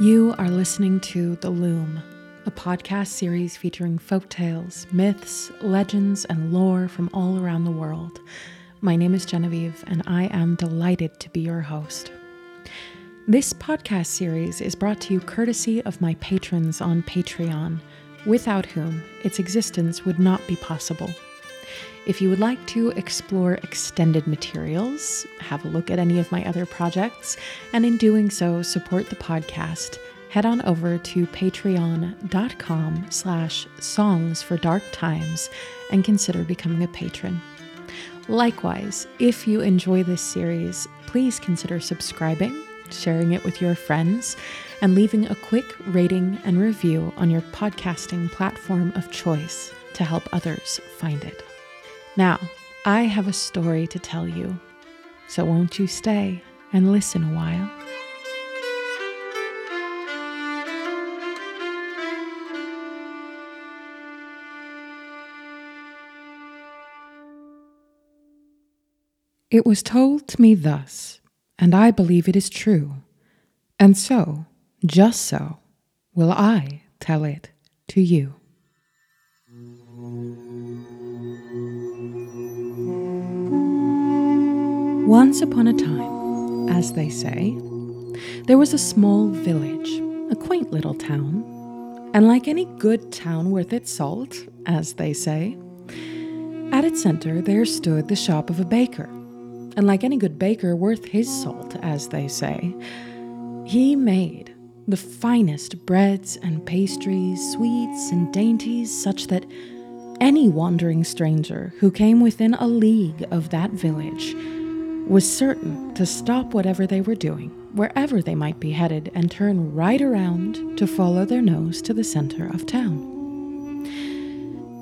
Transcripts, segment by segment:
You are listening to The Loom, a podcast series featuring folktales, myths, legends, and lore from all around the world. My name is Genevieve, and I am delighted to be your host. This podcast series is brought to you courtesy of my patrons on Patreon, without whom its existence would not be possible. If you would like to explore extended materials, have a look at any of my other projects, and in doing so support the podcast, head on over to patreon.com slash songs for dark times and consider becoming a patron. Likewise, if you enjoy this series, please consider subscribing, sharing it with your friends, and leaving a quick rating and review on your podcasting platform of choice to help others find it. Now, I have a story to tell you, so won't you stay and listen a while? It was told to me thus, and I believe it is true, and so, just so, will I tell it to you. Once upon a time, as they say, there was a small village, a quaint little town, and like any good town worth its salt, as they say, at its center there stood the shop of a baker, and like any good baker worth his salt, as they say, he made the finest breads and pastries, sweets and dainties, such that any wandering stranger who came within a league of that village was certain to stop whatever they were doing, wherever they might be headed, and turn right around to follow their nose to the center of town.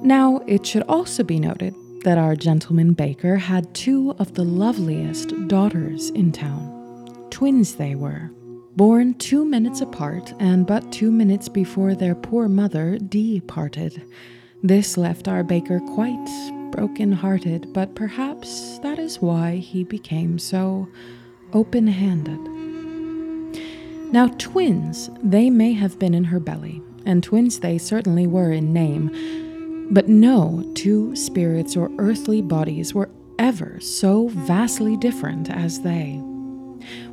Now, it should also be noted that our gentleman baker had two of the loveliest daughters in town. Twins they were, born two minutes apart and but two minutes before their poor mother departed. This left our baker quite broken hearted, but perhaps that is why he became so open handed. Now, twins, they may have been in her belly, and twins they certainly were in name, but no two spirits or earthly bodies were ever so vastly different as they.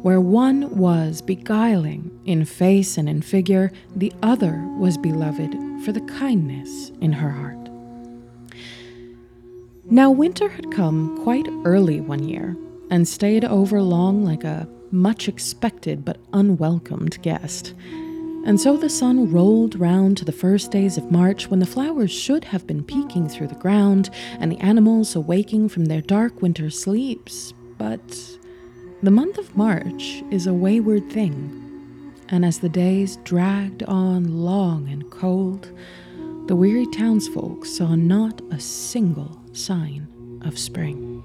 Where one was beguiling in face and in figure, the other was beloved for the kindness in her heart. Now, winter had come quite early one year and stayed over long like a much expected but unwelcomed guest. And so the sun rolled round to the first days of March when the flowers should have been peeking through the ground and the animals awaking from their dark winter sleeps. But the month of March is a wayward thing, and as the days dragged on long and cold, the weary townsfolk saw not a single sign of spring.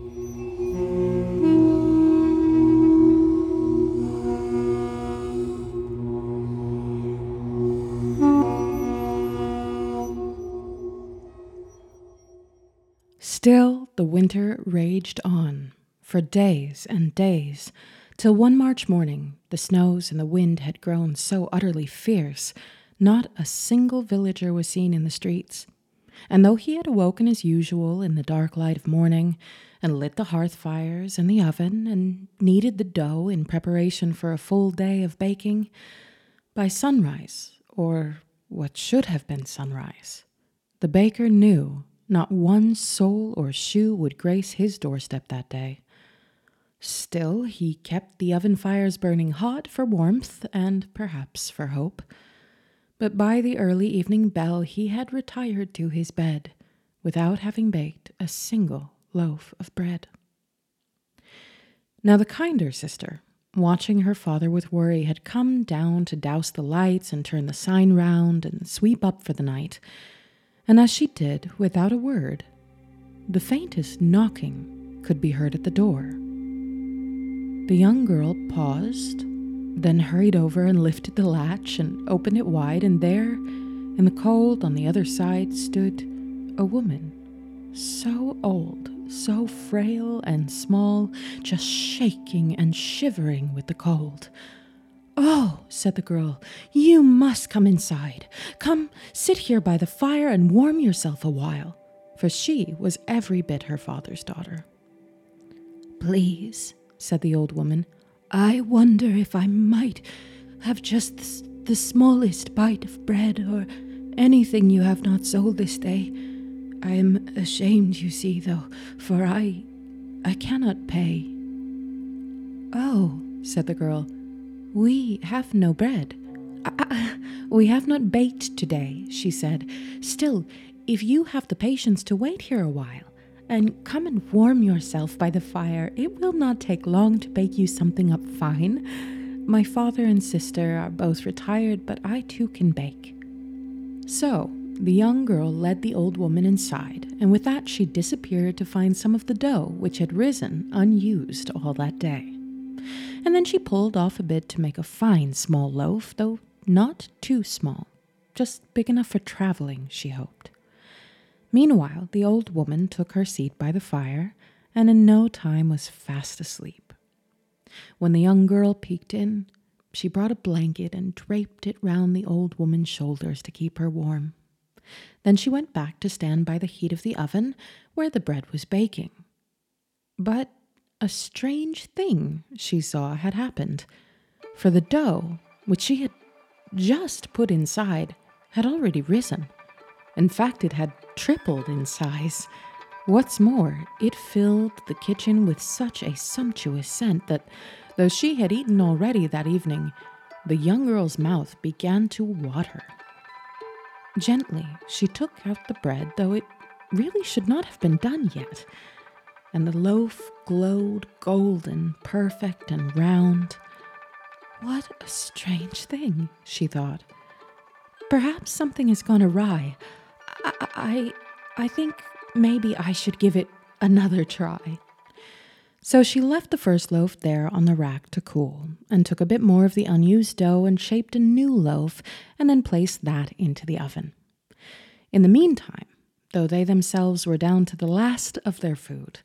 Still, the winter raged on for days and days, till one March morning the snows and the wind had grown so utterly fierce, not a single villager was seen in the streets and though he had awoken as usual in the dark light of morning, and lit the hearth fires and the oven, and kneaded the dough in preparation for a full day of baking, by sunrise, or what should have been sunrise, the baker knew not one soul or shoe would grace his doorstep that day. Still, he kept the oven fires burning hot for warmth and perhaps for hope but by the early evening bell he had retired to his bed without having baked a single loaf of bread. Now, the kinder sister, watching her father with worry, had come down to douse the lights and turn the sign round and sweep up for the night. And as she did, without a word, the faintest knocking could be heard at the door. The young girl paused then hurried over and lifted the latch and opened it wide, and there, in the cold on the other side, stood a woman, so old, so frail and small, just shaking and shivering with the cold. Oh, said the girl, you must come inside. Come, sit here by the fire and warm yourself a while. For she was every bit her father's daughter. Please, said the old woman, I wonder if I might have just the smallest bite of bread or anything you have not sold this day. I am ashamed, you see, though, for I I cannot pay. Oh, said the girl, we have no bread. Uh, we have not baked today, she said. Still, if you have the patience to wait here a while, and come and warm yourself by the fire, it will not take long to bake you something up fine. My father and sister are both retired, but I too can bake. So, the young girl led the old woman inside, and with that she disappeared to find some of the dough which had risen unused all that day. And then she pulled off a bit to make a fine small loaf, though not too small, just big enough for traveling, she hoped. Meanwhile, the old woman took her seat by the fire, and in no time was fast asleep. When the young girl peeked in, she brought a blanket and draped it round the old woman's shoulders to keep her warm. Then she went back to stand by the heat of the oven where the bread was baking. But a strange thing she saw had happened, for the dough, which she had just put inside, had already risen. In fact, it had tripled in size. What's more, it filled the kitchen with such a sumptuous scent that, though she had eaten already that evening, the young girl's mouth began to water. Gently, she took out the bread, though it really should not have been done yet, and the loaf glowed golden, perfect, and round. What a strange thing, she thought. Perhaps something has gone awry. I, I, think maybe I should give it another try. So she left the first loaf there on the rack to cool, and took a bit more of the unused dough and shaped a new loaf, and then placed that into the oven. In the meantime, though they themselves were down to the last of their food,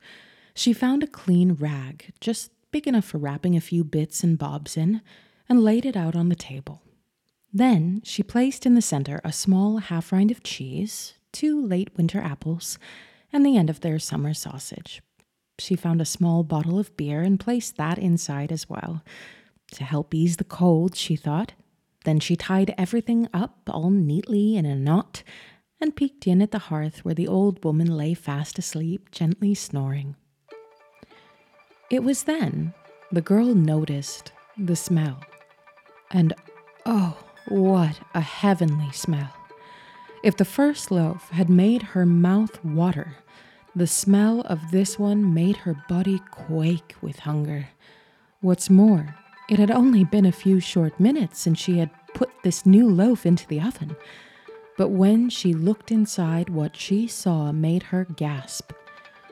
she found a clean rag, just big enough for wrapping a few bits and bobs in, and laid it out on the table. Then she placed in the center a small half rind of cheese, two late winter apples, and the end of their summer sausage, she found a small bottle of beer and placed that inside as well. To help ease the cold, she thought. Then she tied everything up all neatly in a knot and peeked in at the hearth where the old woman lay fast asleep, gently snoring. It was then the girl noticed the smell. And oh, what a heavenly smell! If the first loaf had made her mouth water, the smell of this one made her body quake with hunger. What's more, it had only been a few short minutes since she had put this new loaf into the oven. But when she looked inside, what she saw made her gasp.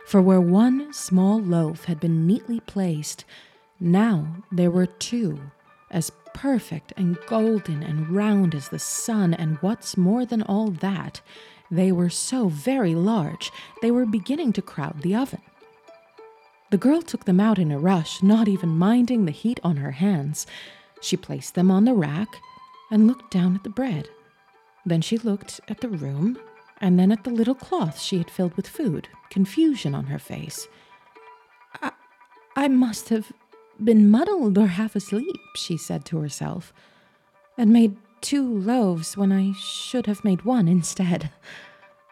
For where one small loaf had been neatly placed, now there were two, as perfect and golden and round as the sun, and what's more than all that, they were so very large, they were beginning to crowd the oven. The girl took them out in a rush, not even minding the heat on her hands. She placed them on the rack and looked down at the bread. Then she looked at the room and then at the little cloth she had filled with food, confusion on her face. I, I must have been muddled or half asleep, she said to herself, and made two loaves when I should have made one instead.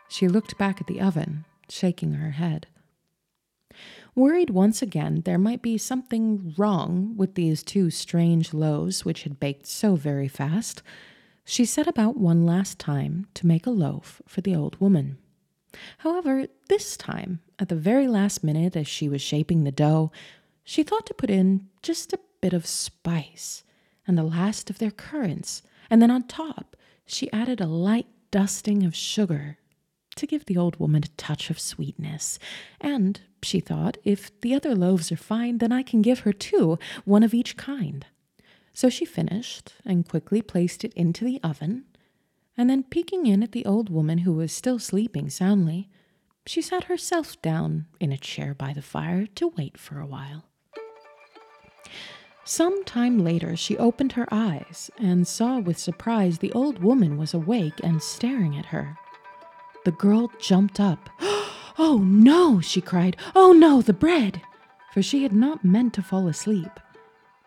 She looked back at the oven, shaking her head. Worried once again there might be something wrong with these two strange loaves which had baked so very fast, she set about one last time to make a loaf for the old woman. However, this time, at the very last minute as she was shaping the dough, she thought to put in just a bit of spice and the last of their currants and then on top, she added a light dusting of sugar to give the old woman a touch of sweetness. And, she thought, if the other loaves are fine, then I can give her two, one of each kind. So she finished and quickly placed it into the oven, and then peeking in at the old woman who was still sleeping soundly, she sat herself down in a chair by the fire to wait for a while. Some time later, she opened her eyes and saw with surprise the old woman was awake and staring at her. The girl jumped up. Oh no, she cried. Oh no, the bread! For she had not meant to fall asleep.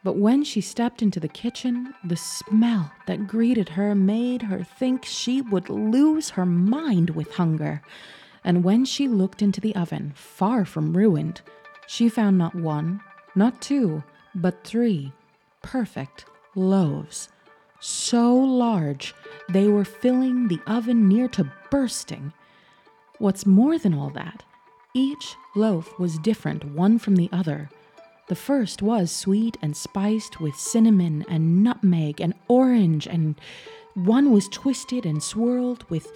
But when she stepped into the kitchen, the smell that greeted her made her think she would lose her mind with hunger. And when she looked into the oven, far from ruined, she found not one, not two, but three perfect loaves. So large, they were filling the oven near to bursting. What's more than all that, each loaf was different one from the other. The first was sweet and spiced with cinnamon and nutmeg and orange, and one was twisted and swirled with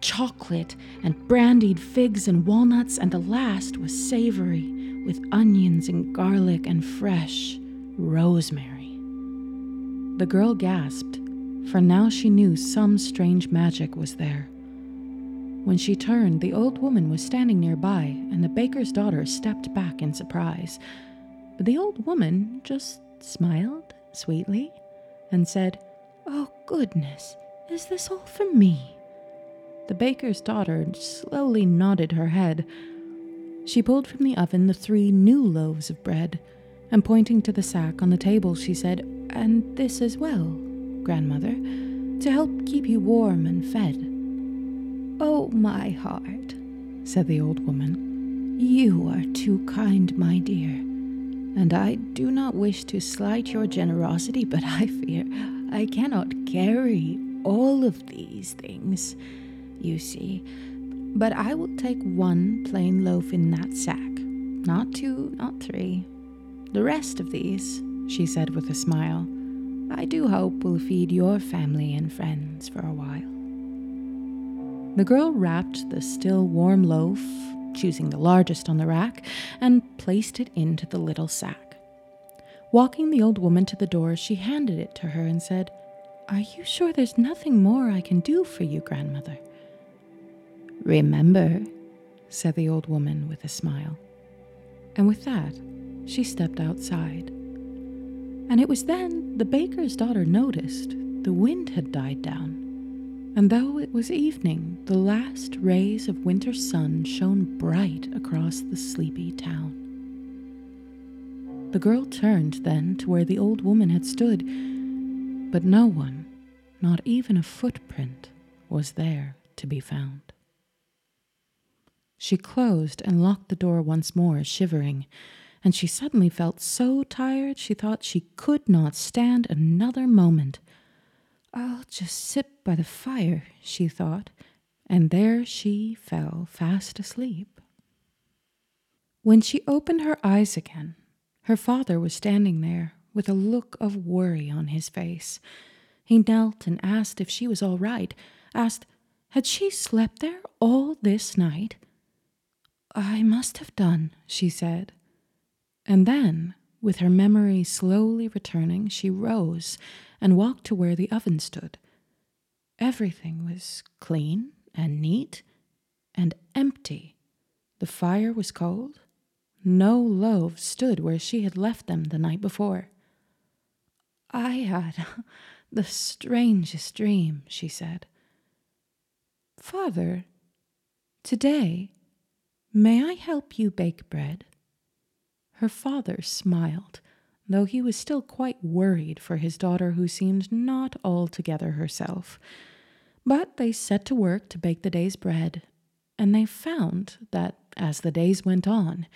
chocolate and brandied figs and walnuts, and the last was savory with onions and garlic and fresh rosemary. The girl gasped, for now she knew some strange magic was there. When she turned, the old woman was standing nearby, and the baker's daughter stepped back in surprise. But the old woman just smiled sweetly and said, Oh, goodness, is this all for me? The baker's daughter slowly nodded her head. She pulled from the oven the three new loaves of bread, and pointing to the sack on the table, she said, And this as well, grandmother, to help keep you warm and fed. Oh, my heart, said the old woman, you are too kind, my dear, and I do not wish to slight your generosity, but I fear I cannot carry all of these things, you see. But I will take one plain loaf in that sack, not two, not three. The rest of these, she said with a smile, I do hope will feed your family and friends for a while. The girl wrapped the still warm loaf, choosing the largest on the rack, and placed it into the little sack. Walking the old woman to the door, she handed it to her and said, Are you sure there's nothing more I can do for you, grandmother? Remember, said the old woman with a smile. And with that, she stepped outside. And it was then the baker's daughter noticed the wind had died down and though it was evening, the last rays of winter sun shone bright across the sleepy town. The girl turned then to where the old woman had stood, but no one, not even a footprint, was there to be found. She closed and locked the door once more, shivering, and she suddenly felt so tired she thought she could not stand another moment. I'll just sit by the fire, she thought, and there she fell fast asleep. When she opened her eyes again, her father was standing there with a look of worry on his face. He knelt and asked if she was all right, asked, had she slept there all this night? I must have done, she said. And then, with her memory slowly returning, she rose and walked to where the oven stood. Everything was clean and neat and empty. The fire was cold. No loaves stood where she had left them the night before. I had the strangest dream, she said. Father, today, may I help you bake bread? Her father smiled though he was still quite worried for his daughter, who seemed not altogether herself. But they set to work to bake the day's bread, and they found that as the days went on,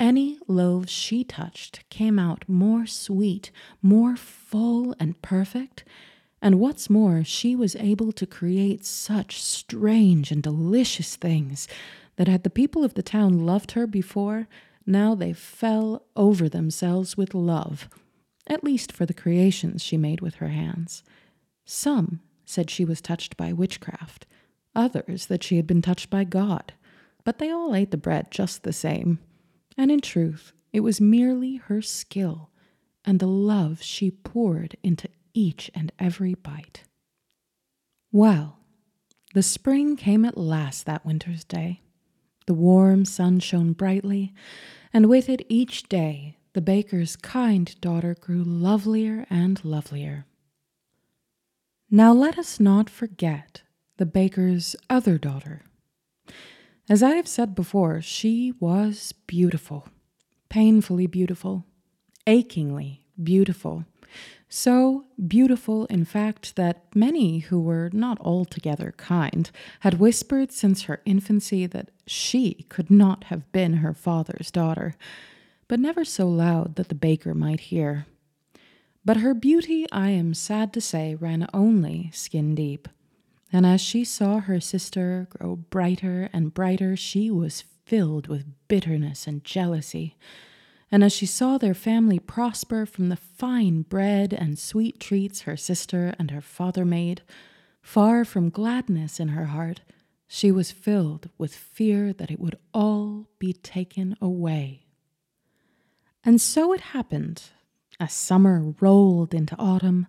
any loaves she touched came out more sweet, more full and perfect, and what's more, she was able to create such strange and delicious things that had the people of the town loved her before, now they fell over themselves with love, at least for the creations she made with her hands. Some said she was touched by witchcraft, others that she had been touched by God, but they all ate the bread just the same. And in truth, it was merely her skill and the love she poured into each and every bite. Well, the spring came at last that winter's day. The warm sun shone brightly, and with it each day the baker's kind daughter grew lovelier and lovelier. Now let us not forget the baker's other daughter. As I have said before, she was beautiful, painfully beautiful, achingly beautiful. So beautiful, in fact, that many who were not altogether kind had whispered since her infancy that she could not have been her father's daughter, but never so loud that the baker might hear. But her beauty, I am sad to say, ran only skin deep. And as she saw her sister grow brighter and brighter, she was filled with bitterness and jealousy. And as she saw their family prosper from the fine bread and sweet treats her sister and her father made, far from gladness in her heart, she was filled with fear that it would all be taken away. And so it happened, as summer rolled into autumn,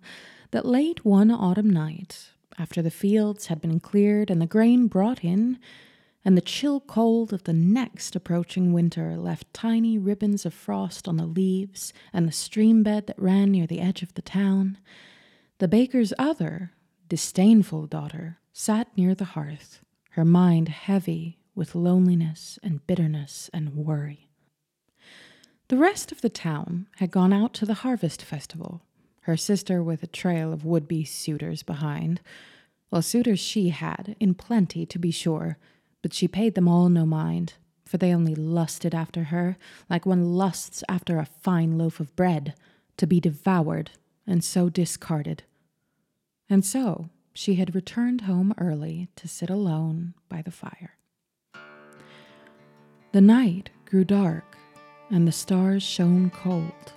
that late one autumn night, after the fields had been cleared and the grain brought in, and the chill cold of the next approaching winter left tiny ribbons of frost on the leaves and the stream bed that ran near the edge of the town, the baker's other, disdainful daughter sat near the hearth, her mind heavy with loneliness and bitterness and worry. The rest of the town had gone out to the harvest festival, her sister with a trail of would be suitors behind. Well, suitors she had, in plenty to be sure, but she paid them all no mind, for they only lusted after her, like one lusts after a fine loaf of bread, to be devoured and so discarded. And so she had returned home early to sit alone by the fire. The night grew dark, and the stars shone cold,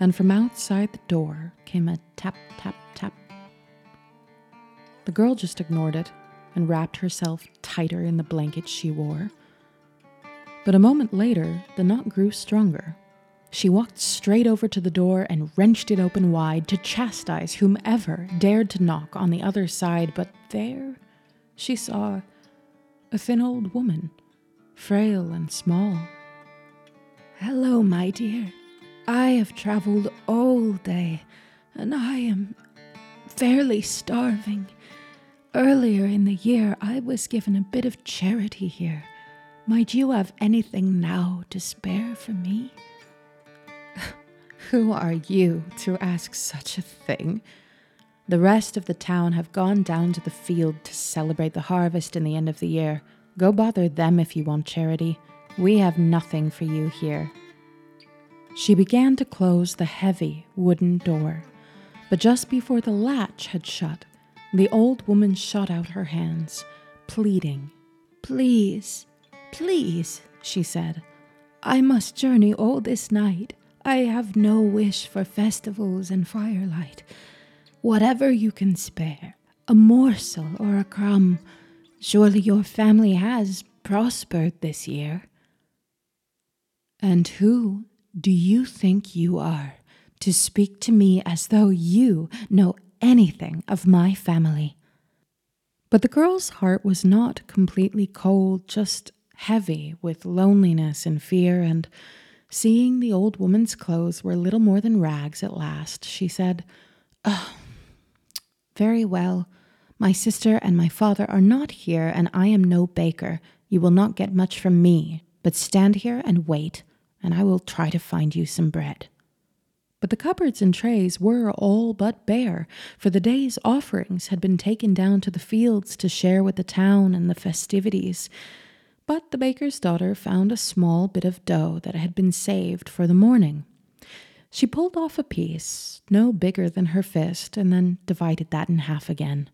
and from outside the door came a tap, tap, tap. The girl just ignored it and wrapped herself tighter in the blanket she wore. But a moment later, the knot grew stronger. She walked straight over to the door and wrenched it open wide to chastise whomever dared to knock on the other side, but there she saw a thin old woman, frail and small. Hello, my dear. I have traveled all day, and I am fairly starving. Earlier in the year, I was given a bit of charity here. Might you have anything now to spare for me? Who are you to ask such a thing? The rest of the town have gone down to the field to celebrate the harvest in the end of the year. Go bother them if you want charity. We have nothing for you here. She began to close the heavy wooden door, but just before the latch had shut, the old woman shot out her hands, pleading. Please, please, she said. I must journey all this night. I have no wish for festivals and firelight. Whatever you can spare, a morsel or a crumb. Surely your family has prospered this year. And who do you think you are to speak to me as though you know anything of my family. But the girl's heart was not completely cold, just heavy with loneliness and fear, and seeing the old woman's clothes were little more than rags at last, she said, Oh, very well. My sister and my father are not here, and I am no baker. You will not get much from me, but stand here and wait, and I will try to find you some bread. But the cupboards and trays were all but bare, for the day's offerings had been taken down to the fields to share with the town and the festivities. But the baker's daughter found a small bit of dough that had been saved for the morning. She pulled off a piece, no bigger than her fist, and then divided that in half again.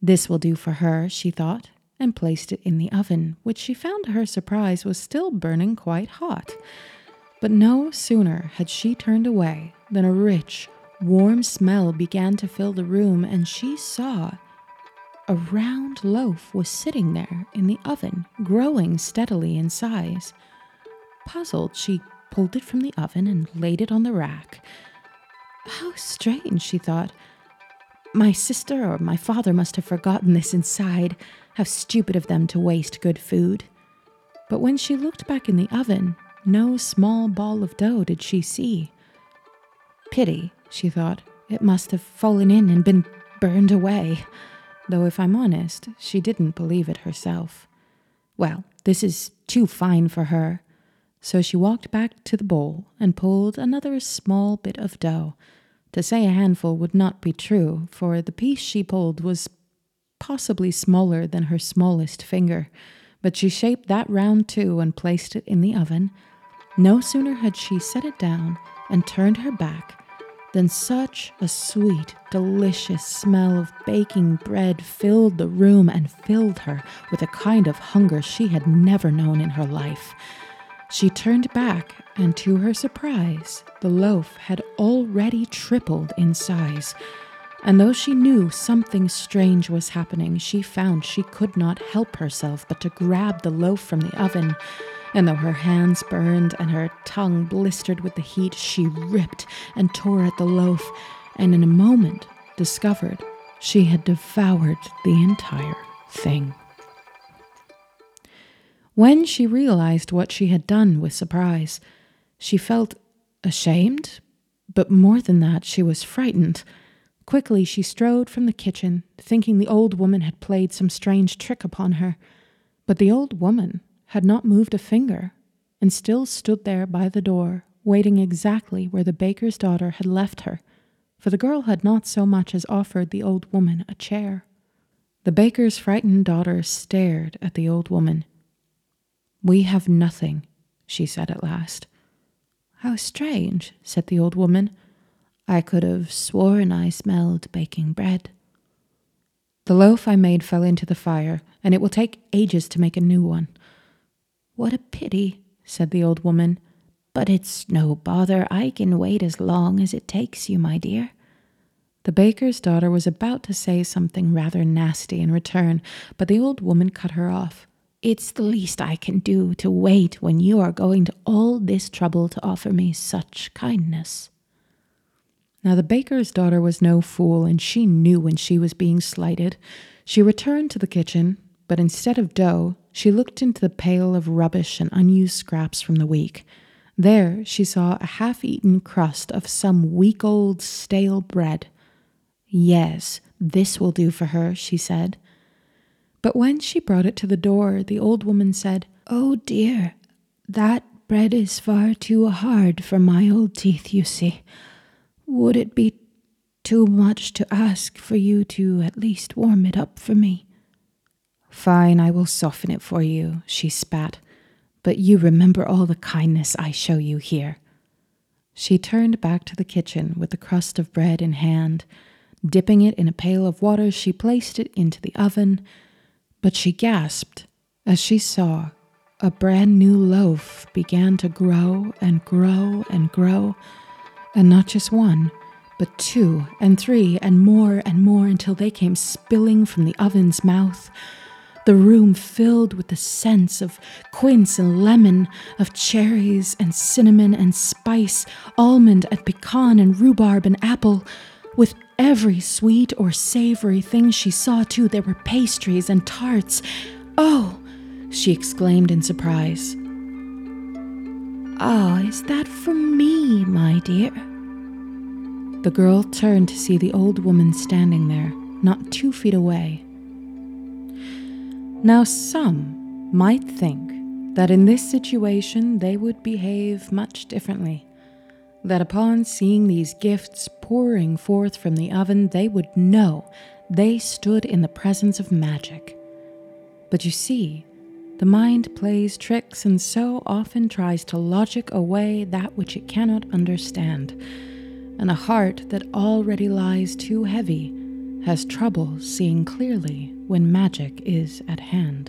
This will do for her, she thought, and placed it in the oven, which she found to her surprise was still burning quite hot. But no sooner had she turned away than a rich, warm smell began to fill the room, and she saw a round loaf was sitting there in the oven, growing steadily in size. Puzzled, she pulled it from the oven and laid it on the rack. How strange, she thought. My sister or my father must have forgotten this inside. How stupid of them to waste good food. But when she looked back in the oven, no small ball of dough did she see. Pity, she thought, it must have fallen in and been burned away. Though, if I'm honest, she didn't believe it herself. Well, this is too fine for her. So she walked back to the bowl and pulled another small bit of dough. To say a handful would not be true, for the piece she pulled was possibly smaller than her smallest finger, but she shaped that round too and placed it in the oven. No sooner had she set it down and turned her back than such a sweet, delicious smell of baking bread filled the room and filled her with a kind of hunger she had never known in her life. She turned back, and to her surprise, the loaf had already tripled in size. And though she knew something strange was happening, she found she could not help herself but to grab the loaf from the oven and though her hands burned and her tongue blistered with the heat, she ripped and tore at the loaf, and in a moment discovered she had devoured the entire thing. When she realized what she had done with surprise, she felt ashamed, but more than that, she was frightened. Quickly she strode from the kitchen, thinking the old woman had played some strange trick upon her. But the old woman had not moved a finger and still stood there by the door, waiting exactly where the baker's daughter had left her, for the girl had not so much as offered the old woman a chair. The baker's frightened daughter stared at the old woman. We have nothing, she said at last. How strange, said the old woman. I could have sworn I smelled baking bread. The loaf I made fell into the fire, and it will take ages to make a new one. What a pity, said the old woman. But it's no bother. I can wait as long as it takes you, my dear. The baker's daughter was about to say something rather nasty in return, but the old woman cut her off. It's the least I can do to wait when you are going to all this trouble to offer me such kindness. Now, the baker's daughter was no fool, and she knew when she was being slighted. She returned to the kitchen, but instead of dough, she looked into the pail of rubbish and unused scraps from the week. There she saw a half eaten crust of some week old stale bread. Yes, this will do for her, she said. But when she brought it to the door, the old woman said, Oh dear, that bread is far too hard for my old teeth, you see. Would it be too much to ask for you to at least warm it up for me? Fine, I will soften it for you, she spat. But you remember all the kindness I show you here. She turned back to the kitchen with the crust of bread in hand. Dipping it in a pail of water, she placed it into the oven. But she gasped as she saw a brand new loaf began to grow and grow and grow, and not just one, but two and three and more and more until they came spilling from the oven's mouth the room filled with the scents of quince and lemon, of cherries and cinnamon and spice, almond and pecan and rhubarb and apple. With every sweet or savory thing she saw, too, there were pastries and tarts. Oh! she exclaimed in surprise. Ah, is that for me, my dear? The girl turned to see the old woman standing there, not two feet away. Now, some might think that in this situation they would behave much differently. That upon seeing these gifts pouring forth from the oven, they would know they stood in the presence of magic. But you see, the mind plays tricks and so often tries to logic away that which it cannot understand, and a heart that already lies too heavy has trouble seeing clearly when magic is at hand.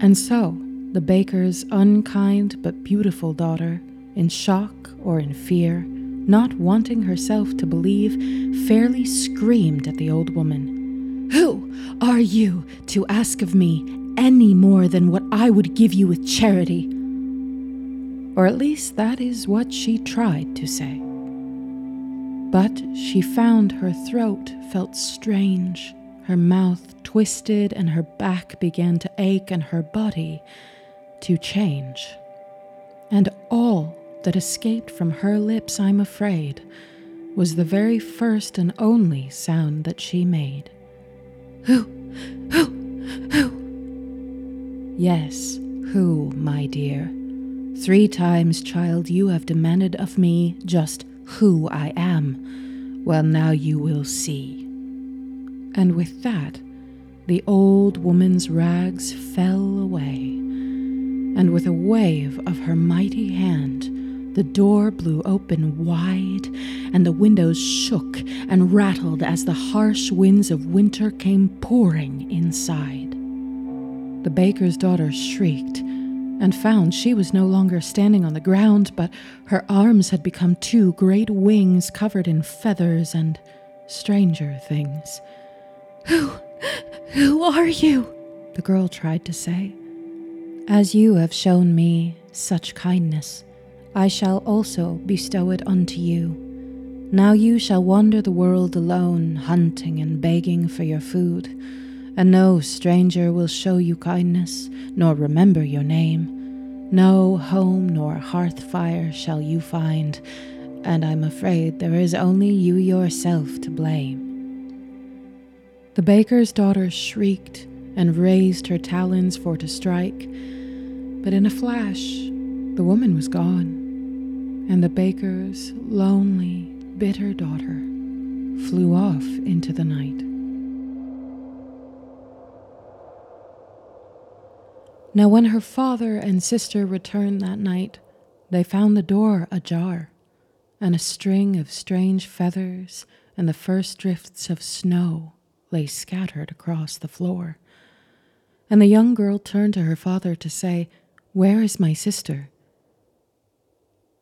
And so, the baker's unkind but beautiful daughter, in shock or in fear, not wanting herself to believe, fairly screamed at the old woman. Who are you to ask of me any more than what I would give you with charity? Or at least that is what she tried to say. But she found her throat felt strange, her mouth twisted, and her back began to ache, and her body to change. And all that escaped from her lips, I'm afraid, was the very first and only sound that she made. Who? Who? Who? Yes, who, my dear? Three times, child, you have demanded of me just who I am. Well, now you will see. And with that, the old woman's rags fell away, and with a wave of her mighty hand, the door blew open wide, and the windows shook and rattled as the harsh winds of winter came pouring inside. The baker's daughter shrieked and found she was no longer standing on the ground, but her arms had become two great wings covered in feathers and stranger things. Who, who are you? The girl tried to say. As you have shown me such kindness, I shall also bestow it unto you. Now you shall wander the world alone, hunting and begging for your food, and no stranger will show you kindness, nor remember your name. No home nor hearth fire shall you find, and I'm afraid there is only you yourself to blame. The baker's daughter shrieked and raised her talons for to strike, but in a flash the woman was gone, and the baker's lonely, bitter daughter flew off into the night. Now, when her father and sister returned that night, they found the door ajar, and a string of strange feathers and the first drifts of snow lay scattered across the floor. And the young girl turned to her father to say, Where is my sister?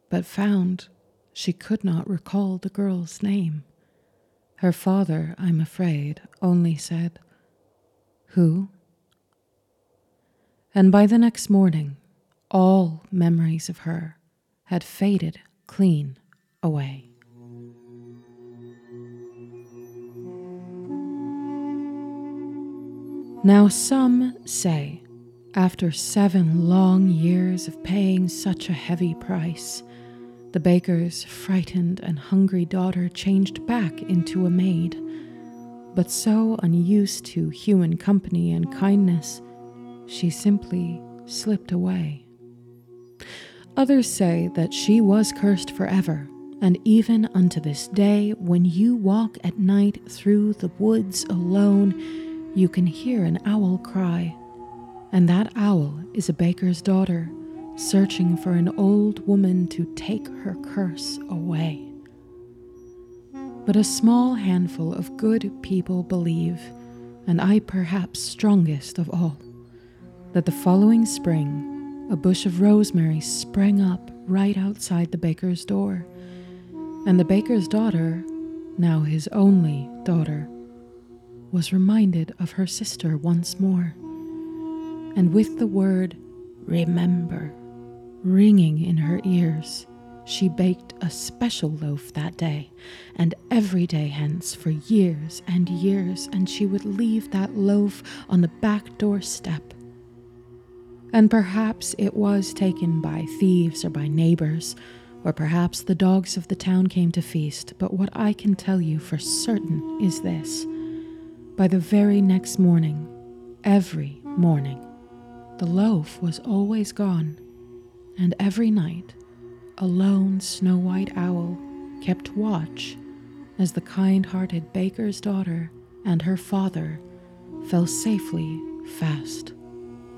But found she could not recall the girl's name. Her father, I'm afraid, only said, Who? And by the next morning, all memories of her had faded clean away. Now, some say, after seven long years of paying such a heavy price, the baker's frightened and hungry daughter changed back into a maid. But so unused to human company and kindness, she simply slipped away. Others say that she was cursed forever, and even unto this day, when you walk at night through the woods alone, you can hear an owl cry, and that owl is a baker's daughter searching for an old woman to take her curse away. But a small handful of good people believe, and I perhaps strongest of all, that the following spring a bush of rosemary sprang up right outside the baker's door, and the baker's daughter, now his only daughter, was reminded of her sister once more. And with the word, remember, ringing in her ears, she baked a special loaf that day, and every day hence for years and years, and she would leave that loaf on the back door step. And perhaps it was taken by thieves or by neighbors, or perhaps the dogs of the town came to feast, but what I can tell you for certain is this. By the very next morning, every morning, the loaf was always gone, and every night, a lone snow white owl kept watch as the kind hearted baker's daughter and her father fell safely fast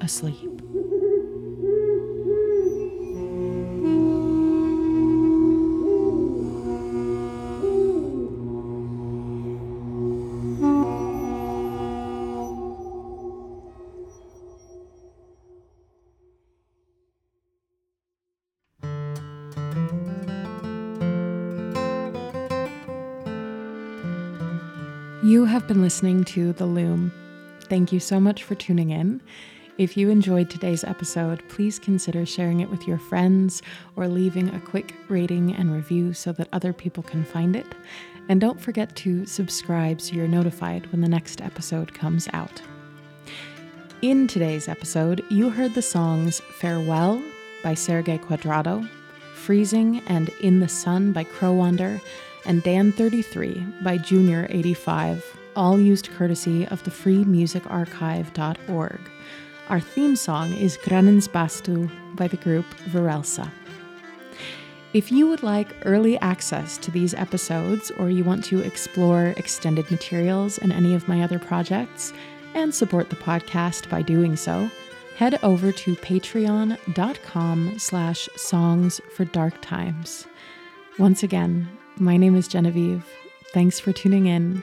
asleep. Been listening to The Loom. Thank you so much for tuning in. If you enjoyed today's episode, please consider sharing it with your friends or leaving a quick rating and review so that other people can find it. And don't forget to subscribe so you're notified when the next episode comes out. In today's episode, you heard the songs Farewell, by Sergei Quadrado, Freezing and In the Sun by Crowander, and Dan 33 by Junior 85, all used courtesy of the freemusicarchive.org. Our theme song is Grenens Bastu by the group Varelse. If you would like early access to these episodes or you want to explore extended materials and any of my other projects and support the podcast by doing so, head over to patreon.com slash songs for dark times. Once again, my name is Genevieve. Thanks for tuning in.